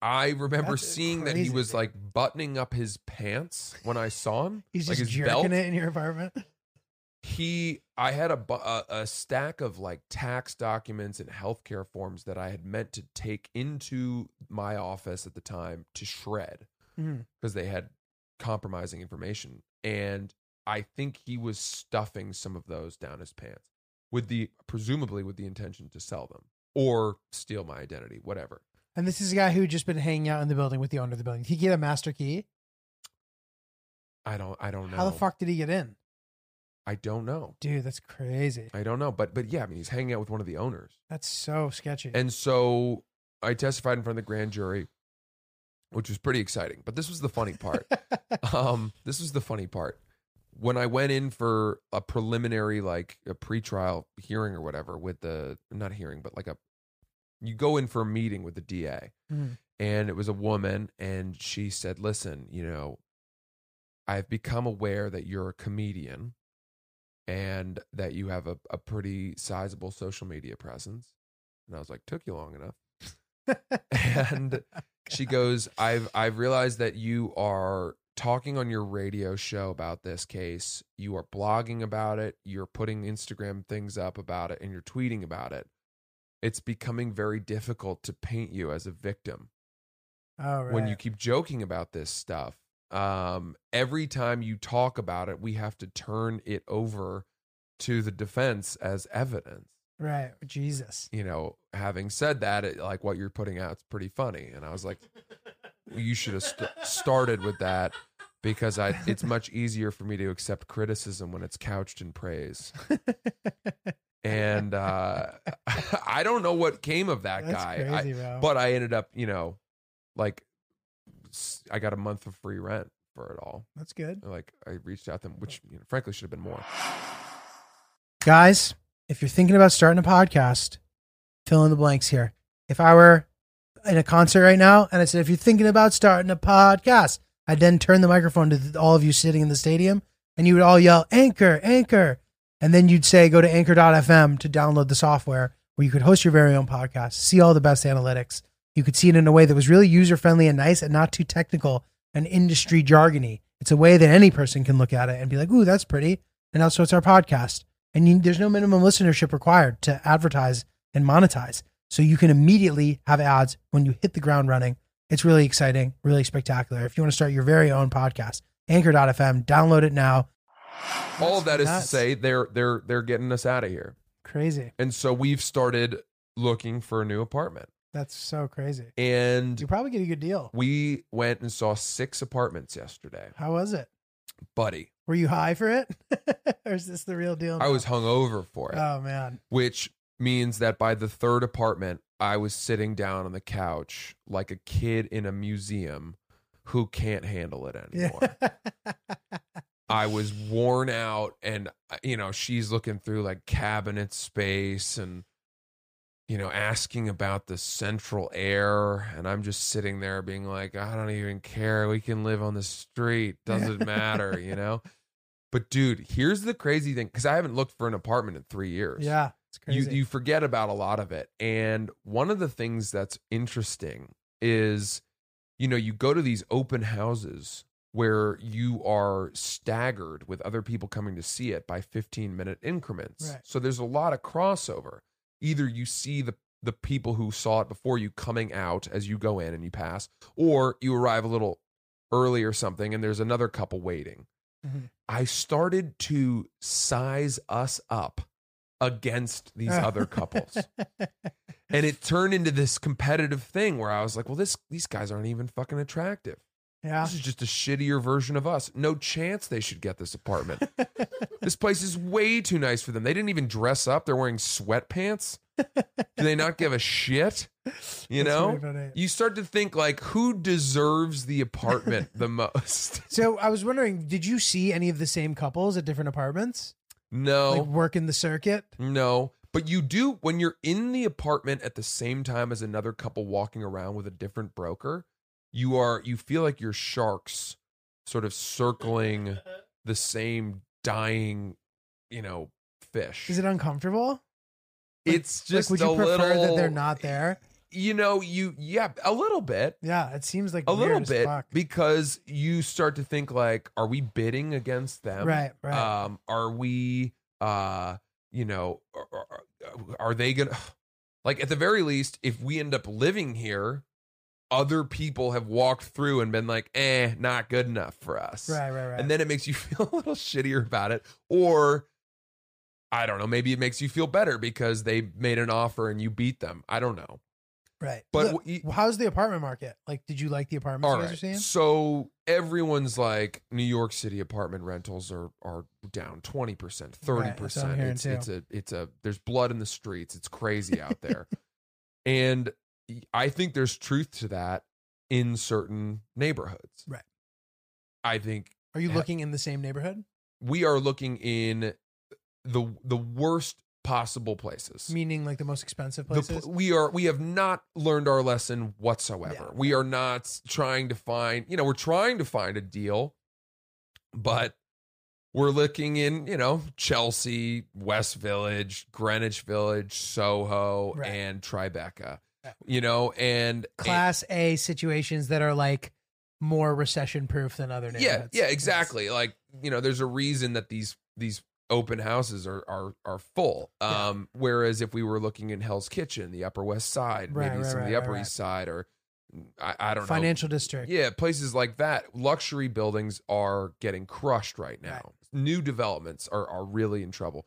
I remember That's seeing that he was dude. like buttoning up his pants when I saw him. He's like just jerking it in your apartment. He, I had a, a a stack of like tax documents and healthcare forms that I had meant to take into my office at the time to shred mm-hmm. because they had compromising information, and I think he was stuffing some of those down his pants with the presumably with the intention to sell them or steal my identity, whatever. And this is a guy who just been hanging out in the building with the owner of the building. Did he get a master key? I don't, I don't know. How the fuck did he get in? I don't know. Dude, that's crazy. I don't know, but but yeah, I mean, he's hanging out with one of the owners, That's so sketchy. and so I testified in front of the grand jury, which was pretty exciting. But this was the funny part. um, this was the funny part. When I went in for a preliminary, like a pretrial hearing or whatever, with the not hearing, but like a, you go in for a meeting with the DA, Mhm. and it was a woman, and she said, "Listen, you know, I've become aware that you're a comedian." And that you have a, a pretty sizable social media presence. And I was like, took you long enough. and oh, she goes, "I've I've realized that you are talking on your radio show about this case. You are blogging about it. You're putting Instagram things up about it, and you're tweeting about it. It's becoming very difficult to paint you as a victim Oh, right. when you keep joking about this stuff. Um, every time you talk about it, we have to turn it over to the defense as evidence." right. Jesus. you know, having said that, it, like what you're putting out is pretty funny. And I was like, you should have st- started with that because I, it's much easier for me to accept criticism when it's couched in praise. And uh, I don't know what came of that That's guy, I- crazy, bro. but I ended up, you know, like I got a month of free rent for it all. That's good. Like I reached out to them, which you know, frankly should have been more. Guys, if you're thinking about starting a podcast, fill in the blanks here. If I were in a concert right now and I said, if you're thinking about starting a podcast, I'd then turn the microphone to all of you sitting in the stadium and you would all yell, Anchor, Anchor. And then you'd say, go to anchor.fm to download the software where you could host your very own podcast, see all the best analytics. You could see it in a way that was really user friendly and nice and not too technical and industry jargony. It's a way that any person can look at it and be like, ooh, that's pretty. And also, it's our podcast. And you, there's no minimum listenership required to advertise and monetize. So you can immediately have ads when you hit the ground running. It's really exciting, really spectacular. If you want to start your very own podcast, anchor.fm, download it now. all of that is nuts. to say they're they're they're getting us out of here. Crazy. And so we've started looking for a new apartment. That's so crazy. And You probably get a good deal. we went and saw six apartments yesterday. How was it? Buddy, Were you high for it? or is this the real deal? I now? was hungover for it, Oh, man. which means that by the third apartment, I was sitting down on the couch like a kid in a museum who can't handle it anymore. Yeah. I was worn out and you know, she's looking through like cabinet space and you know, asking about the central air and I'm just sitting there being like, I don't even care. We can live on the street. Doesn't matter, you know? But dude, here's the crazy thing cuz I haven't looked for an apartment in 3 years. yeah. It's You crazy. you forget about a lot of it. And one of the things that's interesting is you know, you go to these open houses where you are staggered with other people coming to see it by 15 minute increments. Right. So there's a lot of crossover. Either you see the the people who saw it before you coming out as you go in and you pass, or you arrive a little early or something and there's another couple waiting. Mhm. I started to size us up against these other couples. And it turned into this competitive thing where I was like, well, this these guys aren't even fucking attractive. Yeah. This is just a shittier version of us. No chance they should get this apartment. this place is way too nice for them. They didn't even dress up. They're wearing sweatpants. Do they not give a shit? You That's know? You start to think like who deserves the apartment the most? So I was wondering, did you see any of the same couples at different apartments? No. Like working the circuit? No, but you do when you're in the apartment at the same time as another couple walking around with a different broker. You are you feel like you're sharks, sort of circling the same dying, you know, fish. Is it uncomfortable? it's just like, would you a prefer little, that they're not there? You know, you yeah, a little bit. Yeah, it seems like A little bit because you start to think like, are we bidding against them? Right, right. Um, are we, uh, you know, are, are, are they gonna, like, at the very least, if we end up living here, other people have walked through and been like, eh, not good enough for us. right, right, right. And then it makes you feel a little shittier about it. Or, I don't know, maybe it makes you feel better because they made an offer and you beat them. I don't know. right. but Look, w- how's the apartment market? Like, did you like the apartments All you guys right. are seeing? So everyone's like New York City apartment rentals are are down 20%, 30%. Right, that's what I'm hearing it's it's a it's a there's blood in the streets. It's crazy out there. and I think there's truth to that in certain neighborhoods. Right. I think Are you looking in the same neighborhood? we are looking in the the worst possible places. Meaning like the most expensive The places? pl- we are we have not learned our lesson whatsoever. Yeah. We are not trying to find, you know, we're trying to find a deal, but we're looking in, you know, Chelsea, West Village, Greenwich Village, Soho, Right. and Tribeca. You know, and Class A situations that are like more recession proof than other neighborhoods. yeah, yeah, exactly. Like you know, there's a reason that these these open houses are are are full. Yeah. Um, whereas if we were looking in Hell's Kitchen, the Upper West Side, Right, maybe right, some of the Upper right, East Side, or I, I don't know, Financial district. Yeah, places like that, luxury buildings are getting crushed right now. Right. New developments are are really in trouble.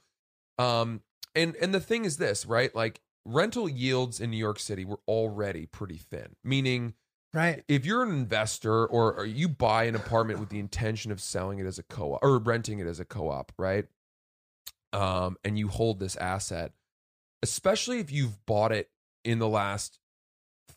Um, and and the thing is this, right? Like rental yields in New York City were already pretty thin, meaning Right. if you're an investor or, or you buy an apartment with the intention of selling it as a co-op or renting it as a co-op, right? Um, and you hold this asset, especially if you've bought it in the last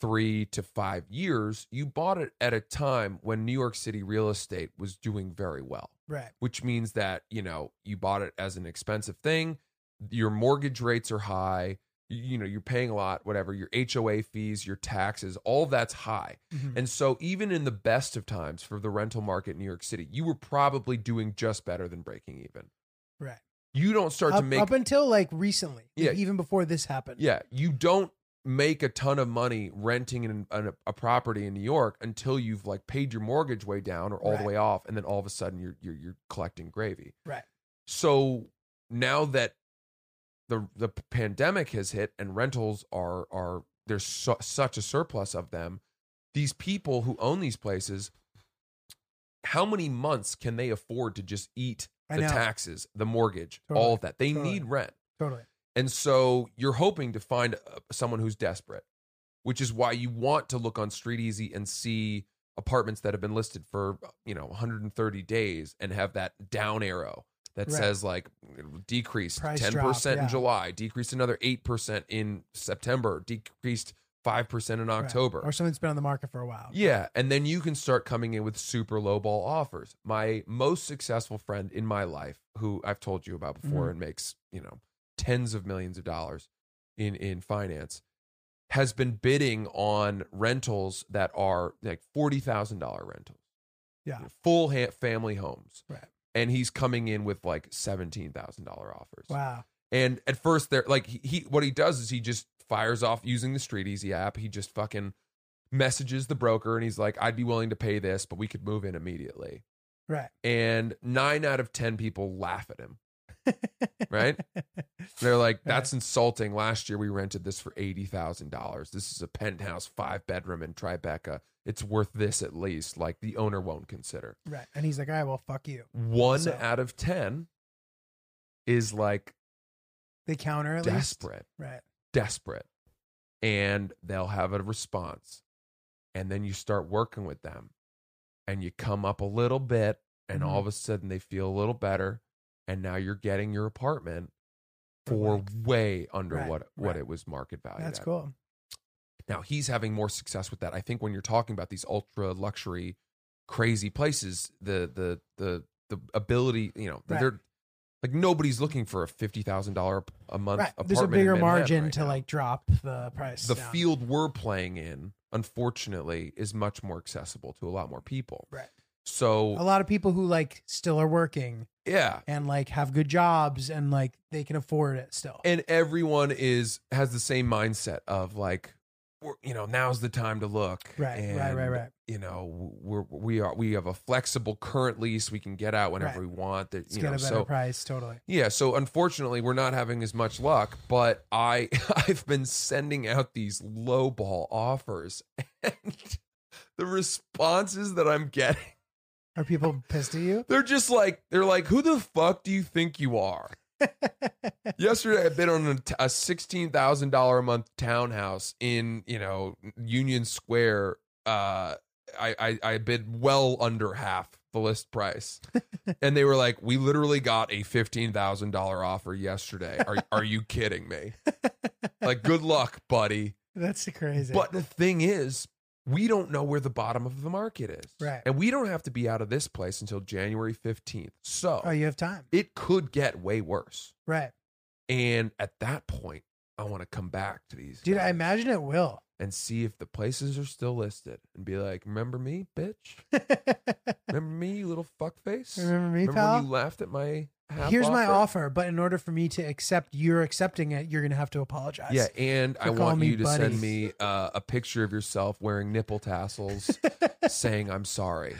three to five years, you bought it at a time when New York City real estate was doing very well Right. which means that you know you bought it as an expensive thing your mortgage rates are high you, know you're paying a lot whatever your HOA fees your taxes all that's high Mhm. and so even in the best of times for the rental market in New York City you were probably doing just better than breaking even Right. you don't start Up, to make up until like recently. Yeah. Even before this happened. yeah you don't make a ton of money renting an, an, a property in New York until you've like paid your mortgage way down or all Right. the way off and then all of a sudden you're you're, you're collecting gravy Right. So now that the the pandemic has hit and rentals are are there's su- such a surplus of them, these people who own these places, how many months can they afford to just eat the taxes, the mortgage, Totally. all of that? They Totally. need rent. Totally. And so you're hoping to find uh, someone who's desperate, which is why you want to look on StreetEasy and see apartments that have been listed for, you know, 130 days and have that down arrow that Right. says like decreased Price 10% drop, in. July, decreased another 8% in September, decreased 5% in Right. October. Or something's been on the market for a while. Yeah, and then you can start coming in with super low ball offers. My most successful friend in my life, who I've told you about before Mhm. and makes, you know, tens of millions of dollars in in finance, has been bidding on rentals that are like $40,000 rentals. Yeah. You know, Full ha- family homes. Right. And he's coming in with like $17,000 offers. Wow. And at first, they're like he, he what he does is he just fires off using the StreetEasy app. He just fucking messages the broker and he's like, "I'd be willing to pay this, but we could move in immediately." Right. And nine out of ten people laugh at him. Right? They're like, "That's insulting." Last year we rented this for eighty thousand dollars. This is a penthouse, five bedroom in Tribeca. It's worth this at least. Like the owner won't consider. Right. And he's like, all right, well, fuck you. One So- out of ten is like They counter at least. desperate. Right. desperate and they'll have a response and then you start working with them and you come up a little bit and Mm-hmm. all of a sudden they feel a little better and now you're getting your apartment for way under Right, what what right. it was market value That's cool. Now he's having more success with that i think when you're talking about these ultra luxury crazy places the the the the ability you know Right. they're like nobody's looking for a $50000 a month Right. apartment There's a bigger margin right to now like drop the price. the down. field we're playing in, unfortunately, is much more accessible to a lot more people. Right. So A lot of people who like still are working yeah, and like have good jobs and like they can afford it still. and everyone is has the same mindset of like, we're, you know, now's the time to look. Right, and, right, right, right. You know, we're we are we have a flexible current lease. We can get out whenever Right. we want. That you get know, a better so price. Totally. Yeah, so unfortunately, we're not having as much luck, but I I've been sending out these lowball offers, and the responses that I'm getting, Are people pissed at you? they're just like they're like, "Who the fuck do you think you are?" Yesterday, I bid on a sixteen thousand dollar a month townhouse in you know Union Square. Uh, I, I I bid well under half the list price, and they were like, "We literally got a fifteen thousand dollar offer yesterday. Are are you kidding me? Like, good luck, buddy." That's crazy. But the thing is, we don't know where the bottom of the market is, Right. And we don't have to be out of this place until January fifteenth. So oh, you have time. it could get way worse. Right. And at that point, I want to come back to these Dude, I guys imagine it will. and see if the places are still listed and be like, "Remember me, bitch? Remember me? you little fuckface? Remember me, Remember pal? when you laughed at my Here's my offer? offer, but in order for me to accept you're accepting it, you're gonna have to apologize. Yeah, and I want you to buddy. send me uh, a picture of yourself wearing nipple tassels, saying I'm sorry.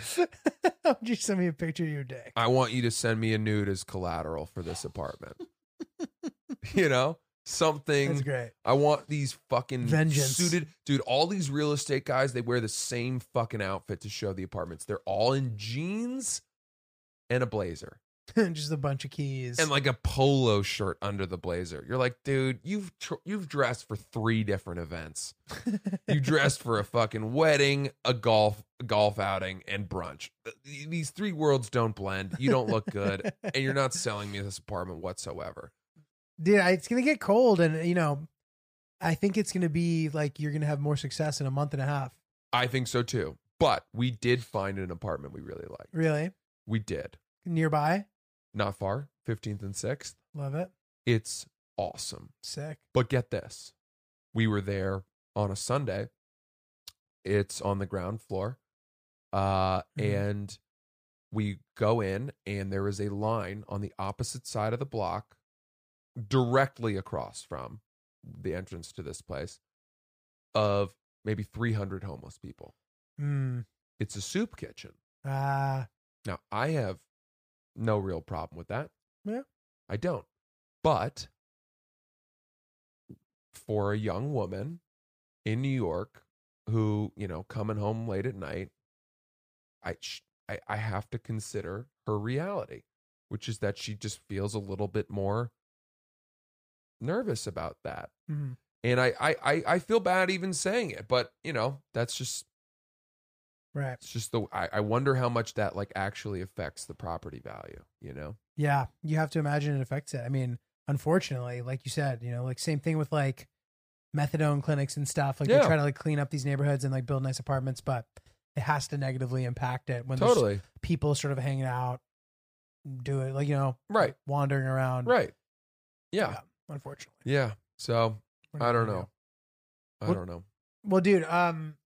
Just send me a picture of your dick. I want you to send me a nude as collateral for this apartment. you know, something. That's great. I want these fucking Vengeance. suited dude. All these real estate guys, they wear the same fucking outfit to show the apartments. They're all in jeans and a blazer Just a bunch of keys. and like a polo shirt under the blazer. You're like, dude, you've tr- you've dressed for three different events. you dressed for a fucking wedding, a golf golf outing, and brunch. Uh, these three worlds don't blend. You don't look good, and you're not selling me this apartment whatsoever. Dude, it's gonna get cold, and you know, I think it's gonna be like you're gonna have more success in a month and a half. I think so too. But we did find an apartment we really liked. Really, We did. nearby. Not far, 15th and 6th. Love it. It's awesome. Sick. But get this. We were there on a Sunday. It's on the ground floor. Uh Mhm. and we go in and there is a line on the opposite side of the block directly across from the entrance to this place of maybe 300 homeless people. Mm. It's a soup kitchen. Ah. Now, I have no real problem with that. Yeah. I don't. But for a young woman in New York who, you know, coming home late at night, I sh- I, I have to consider her reality, which is that she just feels a little bit more nervous about that. Mhm. And I, I, I, I feel bad even saying it, but you know, that's just Right. it's just the I, I wonder how much that like actually affects the property value, you know? Yeah, you have to imagine it affects it. I mean, unfortunately, like you said, you know, like same thing with like methadone clinics and stuff. Like Yeah. they try to like clean up these neighborhoods and like build nice apartments, but it has to negatively impact it when there's Totally. people sort of hanging out, do it like you know, Right. wandering around. Right. Yeah. unfortunately. Yeah. So I don't know. do? I don't know. Well, dude, um,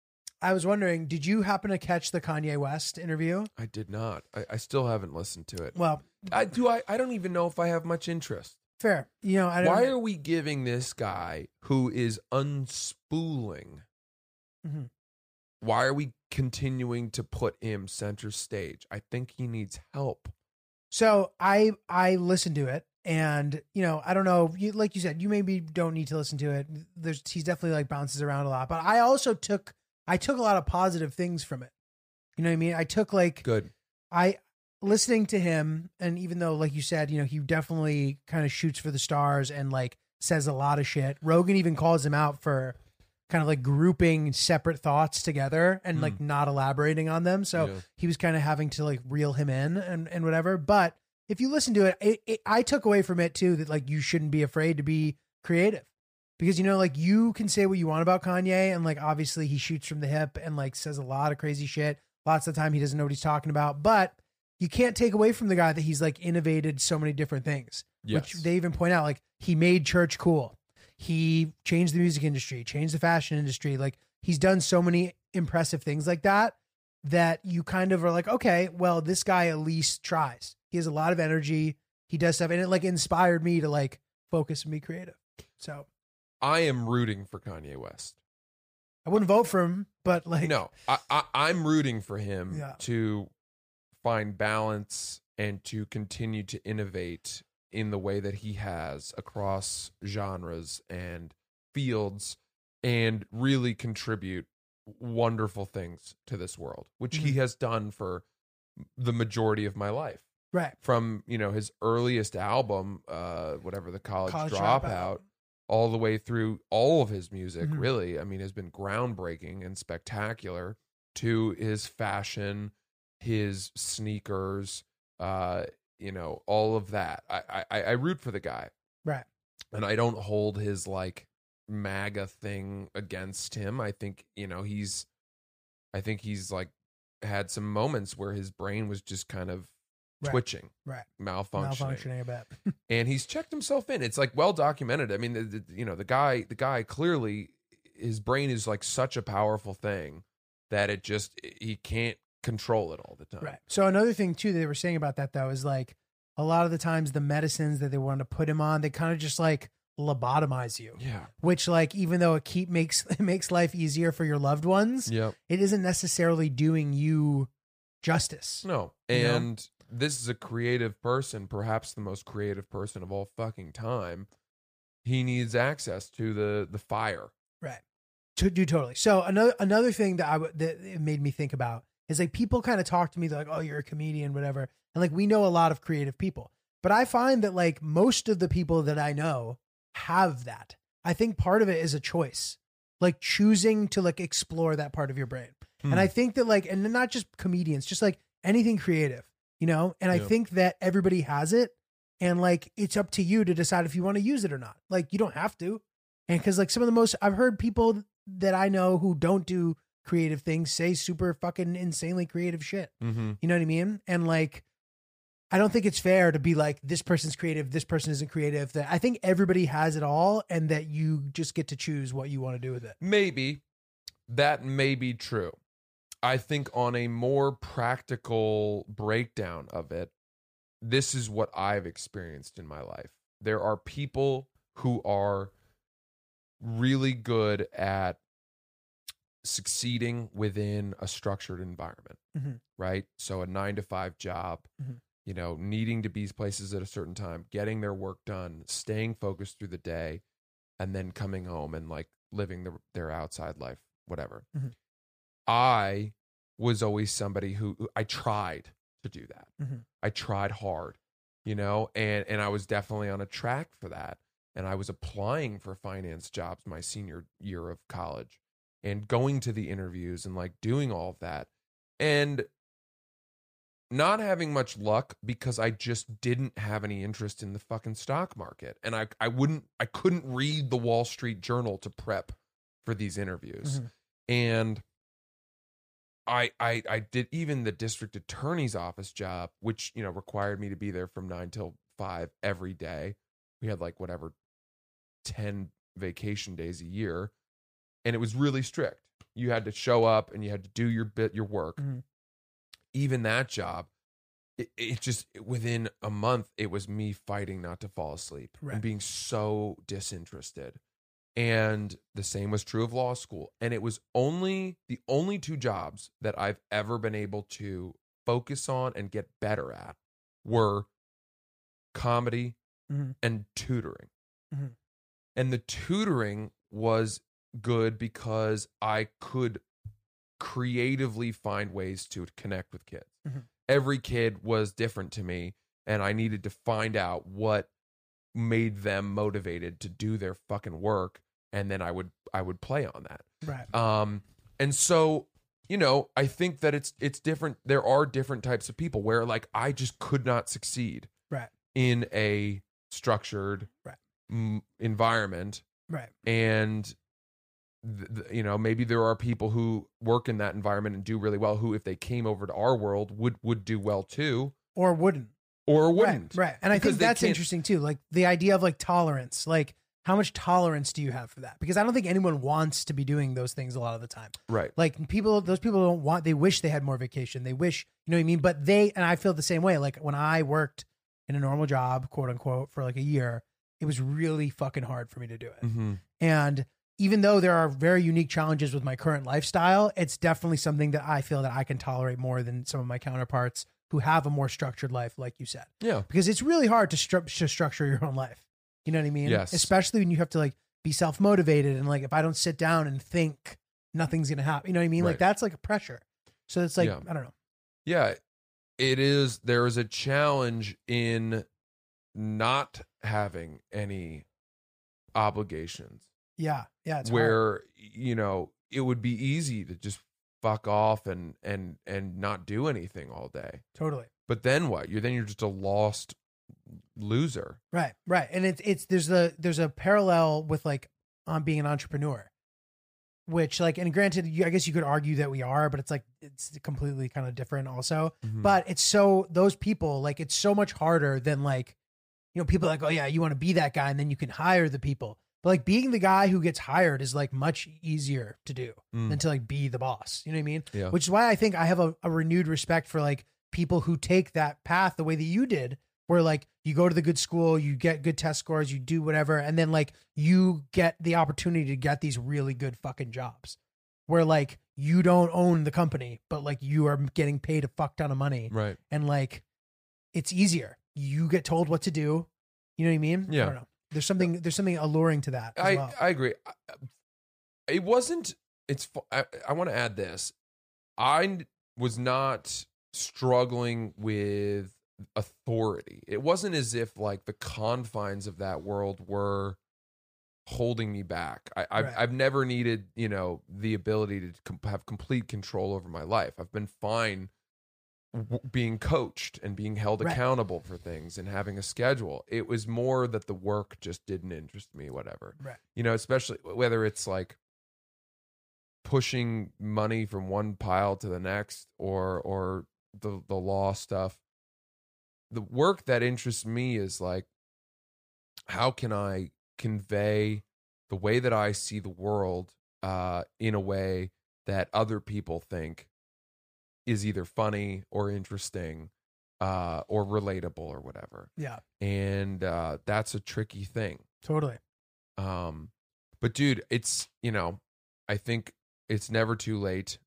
I was wondering, did you happen to catch the Kanye West interview? I did not. I, I still haven't listened to it. Well, I do I, I don't even know if I have much interest. fair. You know, I don't. Why are we giving this guy who is unspooling? Mhm. Why are we continuing to put him center stage? I think he needs help. So I I listened to it, and you know I don't know. You, like you said, you maybe don't need to listen to it. There's he's definitely like bounces around a lot, but I also took I took a lot of positive things from it. You know what I mean? I took like Good. I listening to him, and even though like you said, you know he definitely kind of shoots for the stars and like says a lot of shit. Rogan even calls him out for kind of like grouping separate thoughts together and like hmm. not elaborating on them. So Yeah. he was kind of having to like reel him in and, and whatever. But if you listen to it, it, it, I took away from it too that like you shouldn't be afraid to be creative because you know like you can say what you want about Kanye and like obviously he shoots from the hip and like says a lot of crazy shit. Lots of the time he doesn't know what he's talking about, but you can't take away from the guy that he's like innovated so many different things. Yes. Which they even point out like he made church cool. He changed the music industry, changed the fashion industry. Like he's done so many impressive things like that that you kind of are like, okay, well, this guy at least tries. He has a lot of energy. He does stuff, and it like inspired me to like focus and be creative. So I am rooting for Kanye West. I wouldn't vote for him, but like, no, I, I, I'm rooting for him Yeah. to find balance and to continue to innovate in the way that he has across genres and fields and really contribute wonderful things to this world, which he Mhm. has done for the majority of my life. right? From, you know, his earliest album, uh, whatever the college, College dropout, Dropout. All the way through all of his music Mhm. really i mean has been groundbreaking and spectacular to his fashion his sneakers uh you know all of that i i, I root for the guy Right. and i don't hold his like maga thing against him i think you know he's i think he's like had some moments where his brain was just kind of Right. twitching Right. malfunctioning Malfunctioning a bit. and he's checked himself in. It's like well documented. I mean, the, the, you know, the guy, the guy clearly, his brain is like such a powerful thing that it just he can't control it all the time. Right. So another thing too that they were saying about that though is like a lot of the times the medicines that they want to put him on, they kind of just like lobotomize you. Yeah. Which like even though it keep makes it makes life easier for your loved ones, Yep. it isn't necessarily doing you justice. No. And this is a creative person, perhaps the most creative person of all fucking time. He needs access to the the fire. Right. To do totally. So another another thing that I w- that it made me think about is like people kind of talk to me they're like, "Oh, you're a comedian, whatever," and like we know a lot of creative people, but I find that like most of the people that I know have that. I think part of it is a choice, like choosing to like explore that part of your brain, and Hmm. I think that like, and not just comedians, just like anything creative, you know. And I think that everybody has it, and like it's up to you to decide if you want to use it or not. Like you don't have to. And because like some of the most I've heard people that I know who don't do creative things say super fucking insanely creative shit. Mm-hmm. You know what I mean? And like I don't think it's fair to be like this person's creative, this person isn't creative. That I think everybody has it all and that you just get to choose what you want to do with it. Maybe that may be true. I think on a more practical breakdown of it, this is what I've experienced in my life. There are people who are really good at succeeding within a structured environment, Mhm. right? So a nine to five job, Mhm. you know, needing to be places at a certain time, getting their work done, staying focused through the day, and then coming home and like living the, their outside life, whatever. Mhm. I was always somebody who who- I tried to do that. Mhm. I tried hard, you know, and and I was definitely on a track for that. And I was applying for finance jobs my senior year of college and going to the interviews and like doing all of that. And not having much luck because I just didn't have any interest in the fucking stock market. And I I wouldn't I couldn't read the Wall Street Journal to prep for these interviews. Mhm. And I I I did even the district attorney's office job, which, you know, required me to be there from 9 till 5 every day. We had like whatever 10 vacation days a year and it was really strict. You had to show up and you had to do your bit your work. Mhm. Even that job it, it just within a month it was me fighting not to fall asleep Right. and being so disinterested and the same was true of law school and it was only the only two jobs that i've ever been able to focus on and get better at were comedy Mhm. and tutoring Mhm. and the tutoring was good because i could creatively find ways to connect with kids Mhm. every kid was different to me and i needed to find out what made them motivated to do their fucking work and then i would i would play on that Right. um and so you know i think that it's it's different there are different types of people where like i just could not succeed Right. in a structured Right. m- environment Right. and th- you know maybe there are people who work in that environment and do really well who if they came over to our world would would do well too Or wouldn't. Or wouldn't Right. right. And I think that's interesting too. Like the idea of like tolerance. Like how much tolerance do you have for that? Because I don't think anyone wants to be doing those things a lot of the time. right Like people, those people don't want. They wish they had more vacation. They wish, you know what I mean. But they and I feel the same way. Like when I worked in a normal job, quote unquote, for like a year, it was really fucking hard for me to do it. Mhm. And even though there are very unique challenges with my current lifestyle, it's definitely something that I feel that I can tolerate more than some of my counterparts who have a more structured life, like you said. yeah Because it's really hard to, stru- to structure your own life. You know what I mean? Yes. Especially when you have to like be self motivated and like if I don't sit down and think, nothing's gonna happen. You know what I mean? Like that's like a pressure. So it's like Yeah. I don't know. yeah it is there is a challenge in not having any obligations Yeah, yeah. It's hard. where you know it would be easy to just fuck off and and and not do anything all day totally. but then what you're then you're just a lost loser Right, right. And it's it's there's a there's a parallel with like on being an entrepreneur, which like and granted, you, I guess you could argue that we are, but it's like it's completely kind of different also. Mm-hmm. But it's so those people like it's so much harder than like you know people like oh yeah you want to be that guy and then you can hire the people. But like being the guy who gets hired is like much easier to do Mm. than to like be the boss. You know what I mean? Yeah. Which is why I think I have a, a renewed respect for like people who take that path the way that you did, where like you go to the good school, you get good test scores, you do whatever, and then like you get the opportunity to get these really good fucking jobs where like you don't own the company, but like you are getting paid a fuck ton of money Right. and like it's easier. You get told what to do. You know what I mean? Yeah. I don't know. There's something there's something alluring to that. As I well. I agree. It wasn't. It's. I, I want to add this. I was not struggling with authority. It wasn't as if like the confines of that world were holding me back. I, I've Right. I've never needed you know the ability to com- have complete control over my life. I've been fine w- being coached and being held Right. accountable for things and having a schedule. It was more that the work just didn't interest me. Whatever right. you know, especially whether it's like pushing money from one pile to the next or or the the law stuff. The work that interests me is like how can I convey the way that I see the world uh in a way that other people think is either funny or interesting uh or relatable or whatever. Yeah. And uh that's a tricky thing. Totally. Um, but dude, it's you know, I think it's never too late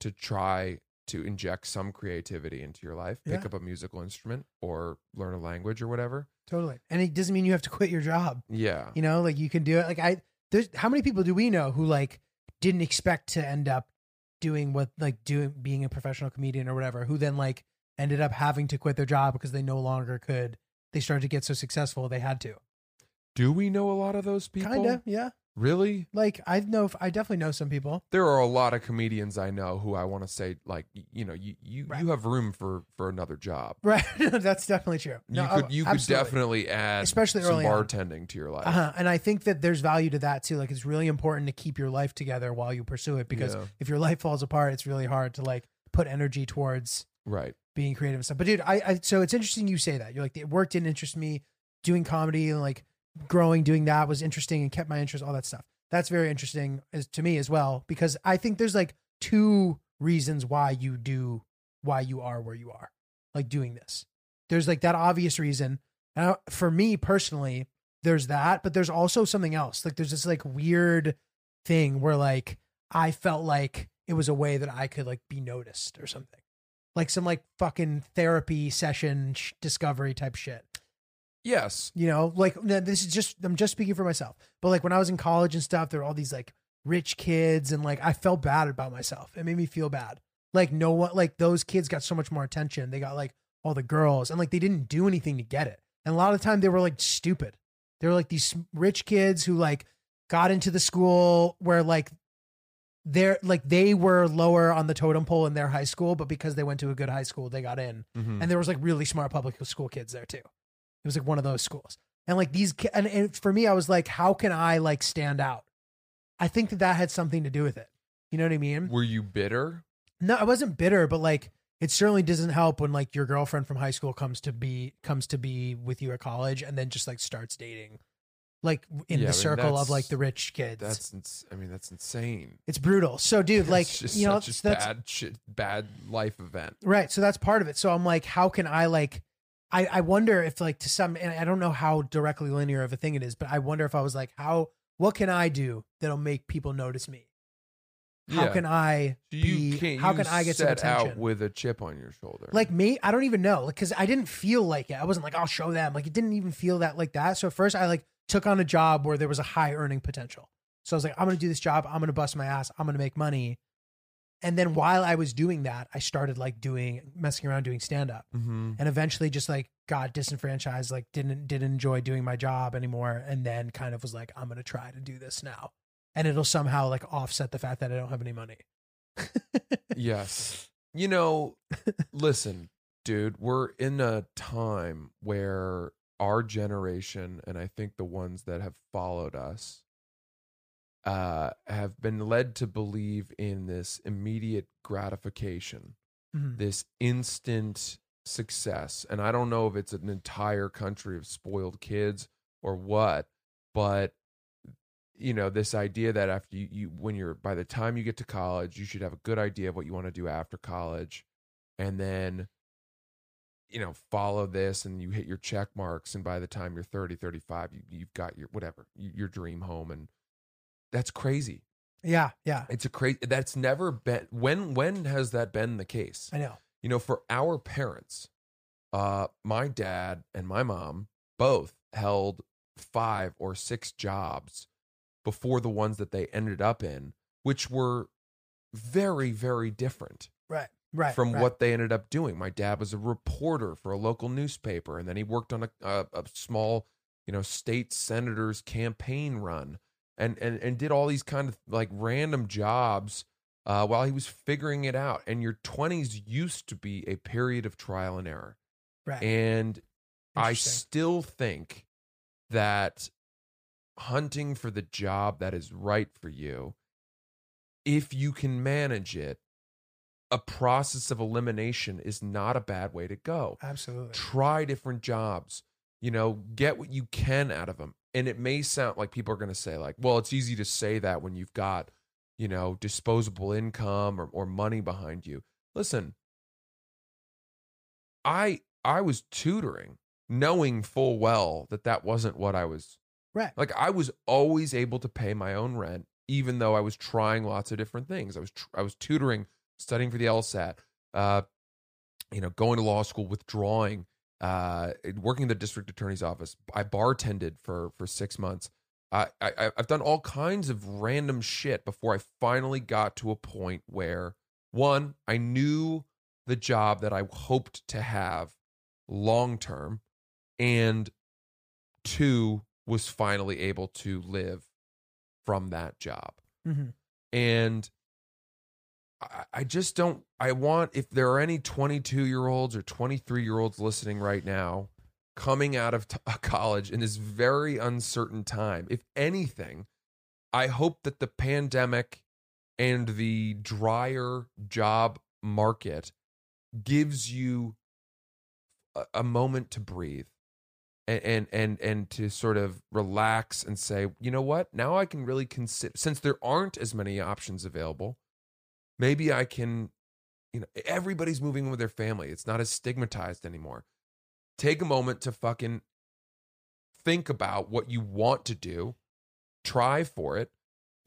to try to inject some creativity into your life. Pick Yeah. up a musical instrument or learn a language or whatever. Totally. And it doesn't mean you have to quit your job. Yeah. You know, like you can do it. Like I there's how many people do we know who like didn't expect to end up doing what like doing being a professional comedian or whatever, who then like ended up having to quit their job because they no longer could they started to get so successful they had to. Do we know a lot of those people? Kinda, yeah. Really? Like I know I definitely know some people. There are a lot of comedians I know who I want to say like you know, you you, Right. you have room for for another job. Right. That's definitely true. You No, could oh, you could definitely add Especially some early on. bartending to your life. Uh-huh. And I think that there's value to that too. Like it's really important to keep your life together while you pursue it because Yeah. if your life falls apart, it's really hard to like put energy towards Right. being creative and stuff. But dude, I, I so it's interesting you say that. You're like the work didn't interest me. Doing comedy and like growing doing that was interesting and kept my interest, all that stuff. That's very interesting as to me as well because I think there's like two reasons why you do why you are where you are. Like doing this. There's like that obvious reason. And I, for me personally, there's that, but there's also something else. Like there's this like weird thing where like I felt like it was a way that I could like be noticed or something like some like fucking therapy session sh- discovery type shit. Yes. You know, like this is just I'm just speaking for myself. But like when I was in college and stuff, there were all these like rich kids and like I felt bad about myself. It made me feel bad. Like no one like those kids got so much more attention. They got like all the girls and like they didn't do anything to get it. And a lot of the time they were like stupid. They were like these rich kids who like got into the school where like they're like they were lower on the totem pole in their high school, but because they went to a good high school, they got in. Mhm. And there was like really smart public school kids there too. It was like one of those schools. And like these, and, and for me, I was like, how can I like stand out? I think that that had something to do with it. You know what I mean? Were you bitter? No, I wasn't bitter, but like it certainly doesn't help when like your girlfriend from high school comes to be comes to be with you at college and then just like starts dating, like in Yeah, I the mean, circle of like the rich kids. That's ins- I mean that's insane. it's brutal. So, dude, like just you know, that's bad shit, bad life event. Right. So that's part of it. So I'm like, how can I like I, I wonder if like to some and I don't know how directly linear of a thing it is, but I wonder if I was like, how what can I do that'll make people notice me? How Yeah. can I you be can't how can I get some set attention? out with a chip on your shoulder? like me, I don't even know. Like cause I didn't feel like it. I wasn't like, I'll show them. Like it didn't even feel that like that. So at first I like took on a job where there was a high earning potential. So I was like, I'm gonna do this job, I'm gonna bust my ass, I'm gonna make money. And then while I was doing that, I started like doing messing around doing stand up hmm and eventually just like got disenfranchised like didn't didn't enjoy doing my job anymore and then kind of was like i'm gonna try to do this now. And it'll somehow like offset the fact that i don't have any money. Yes. You know, listen, dude, we're in a time where our generation and I think the ones that have followed us uh have been led to believe in this immediate gratification Mhm. this instant success. And I don't know if it's an entire country of spoiled kids or what, but you know this idea that after you, you when you're by the time you get to college you should have a good idea of what you want to do after college and then you know follow this and you hit your check marks and by the time you're 30 35 you, you've got your whatever your dream home and that's crazy Yeah, yeah. it's a crazy that's never been when when has that been the case I know. you know for our parents uh my dad and my mom both held five or six jobs before the ones that they ended up in which were very very different Right. Right. from right. what they ended up doing my dad was a reporter for a local newspaper and then he worked on a, a, a small you know state senator's campaign run and and and did all these kind of like random jobs uh, while he was figuring it out and your 20s used to be a period of trial and error Right. and I still think that hunting for the job that is right for you, if you can manage it, a process of elimination is not a bad way to go. Absolutely. Try different jobs, you know, get what you can out of them. And it may sound like people are going to say, like, well, it's easy to say that when you've got, you know, disposable income or, or money behind you. Listen, I I was tutoring knowing full well that that wasn't what I was Right. like I was always able to pay my own rent even though I was trying lots of different things. I was tr- I was tutoring, studying for the LSAT, uh you know, going to law school, withdrawing, uh working in the district attorney's office. I bartended for for 6 months. I, I I've done all kinds of random shit before I finally got to a point where one, I knew the job that I hoped to have long term, and two, was finally able to live from that job. hmm And I, just don't, I want, if there are any 22 year olds or 23 year olds listening right now, coming out of t- college in this very uncertain time, if anything, I hope that the pandemic and the drier job market gives you a, a moment to breathe and, and and and to sort of relax and say, you know what? Now I can really consider since there aren't as many options available. Maybe I can, you know, everybody's moving in with their family. It's not as stigmatized anymore. Take a moment to fucking think about what you want to do, try for it,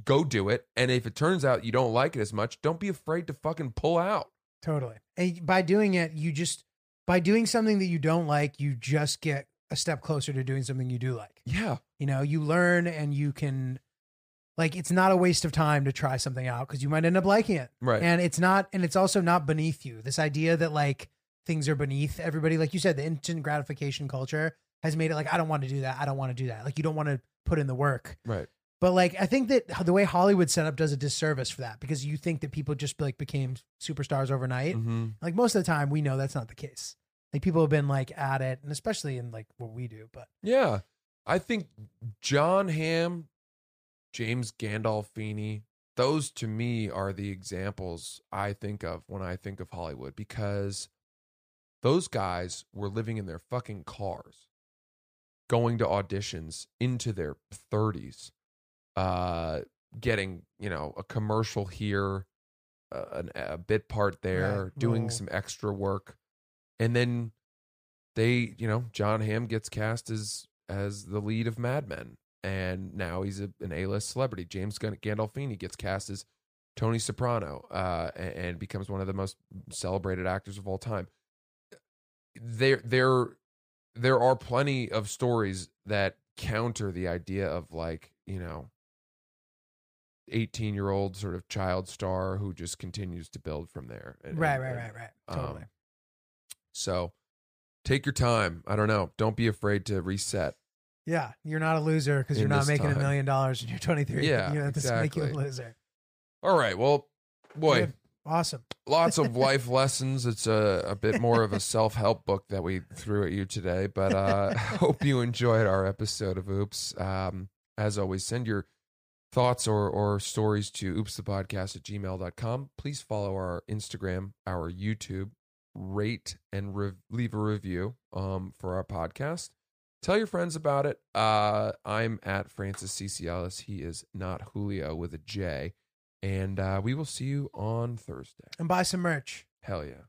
go do it, and if it turns out you don't like it as much, don't be afraid to fucking pull out. Totally. And by doing it, you just by doing something that you don't like, you just get a step closer to doing something you do like. Yeah. You know, you learn and you can like it's not a waste of time to try something out because you might end up liking it. Right. And it's not and it's also not beneath you. This idea that like things are beneath everybody, like you said, the instant gratification culture has made it like I don't want to do that. I don't want to do that. Like you don't want to put in the work. Right. But like I think that the way Hollywood set up does a disservice for that because you think that people just like became superstars overnight. Mm-hmm. Like most of the time, we know that's not the case. Like people have been like at it, and especially in like what we do. But Yeah. I think Jon Hamm, James Gandolfini, those to me are the examples I think of when I think of Hollywood because those guys were living in their fucking cars, going to auditions into their 30s, uh, getting, you know, a commercial here, uh, an, a bit part there, Right, doing some extra work. And then they, you know, Jon Hamm gets cast as as the lead of Mad Men, and now he's a, an A-list celebrity. James Gan- Gandolfini gets cast as Tony Soprano, uh, and, and becomes one of the most celebrated actors of all time. There, there, there are plenty of stories that counter the idea of like, you know, eighteen-year-old sort of child star who just continues to build from there. And- right, and- right, right, right, um, totally. so take your time. I don't know. Don't be afraid to reset. Yeah, you're not a loser because you're not making a million dollars and you're 23. Yeah, you know, this make you a exactly. loser. All right. Well, boy, Good. awesome. lots of life lessons. It's a, a bit more of a self help book that we threw at you today, but uh, hope you enjoyed our episode of Oops. Um, as always, send your thoughts or, or stories to oopsthepodcast at gmail.com. Please follow our Instagram, our YouTube, rate and re- leave a review um, for our podcast. Tell your friends about it. Uh, I'm at Francis CC Ellis. He is not Julio with a J. And uh, we will see you on Thursday. And buy some merch. Hell yeah.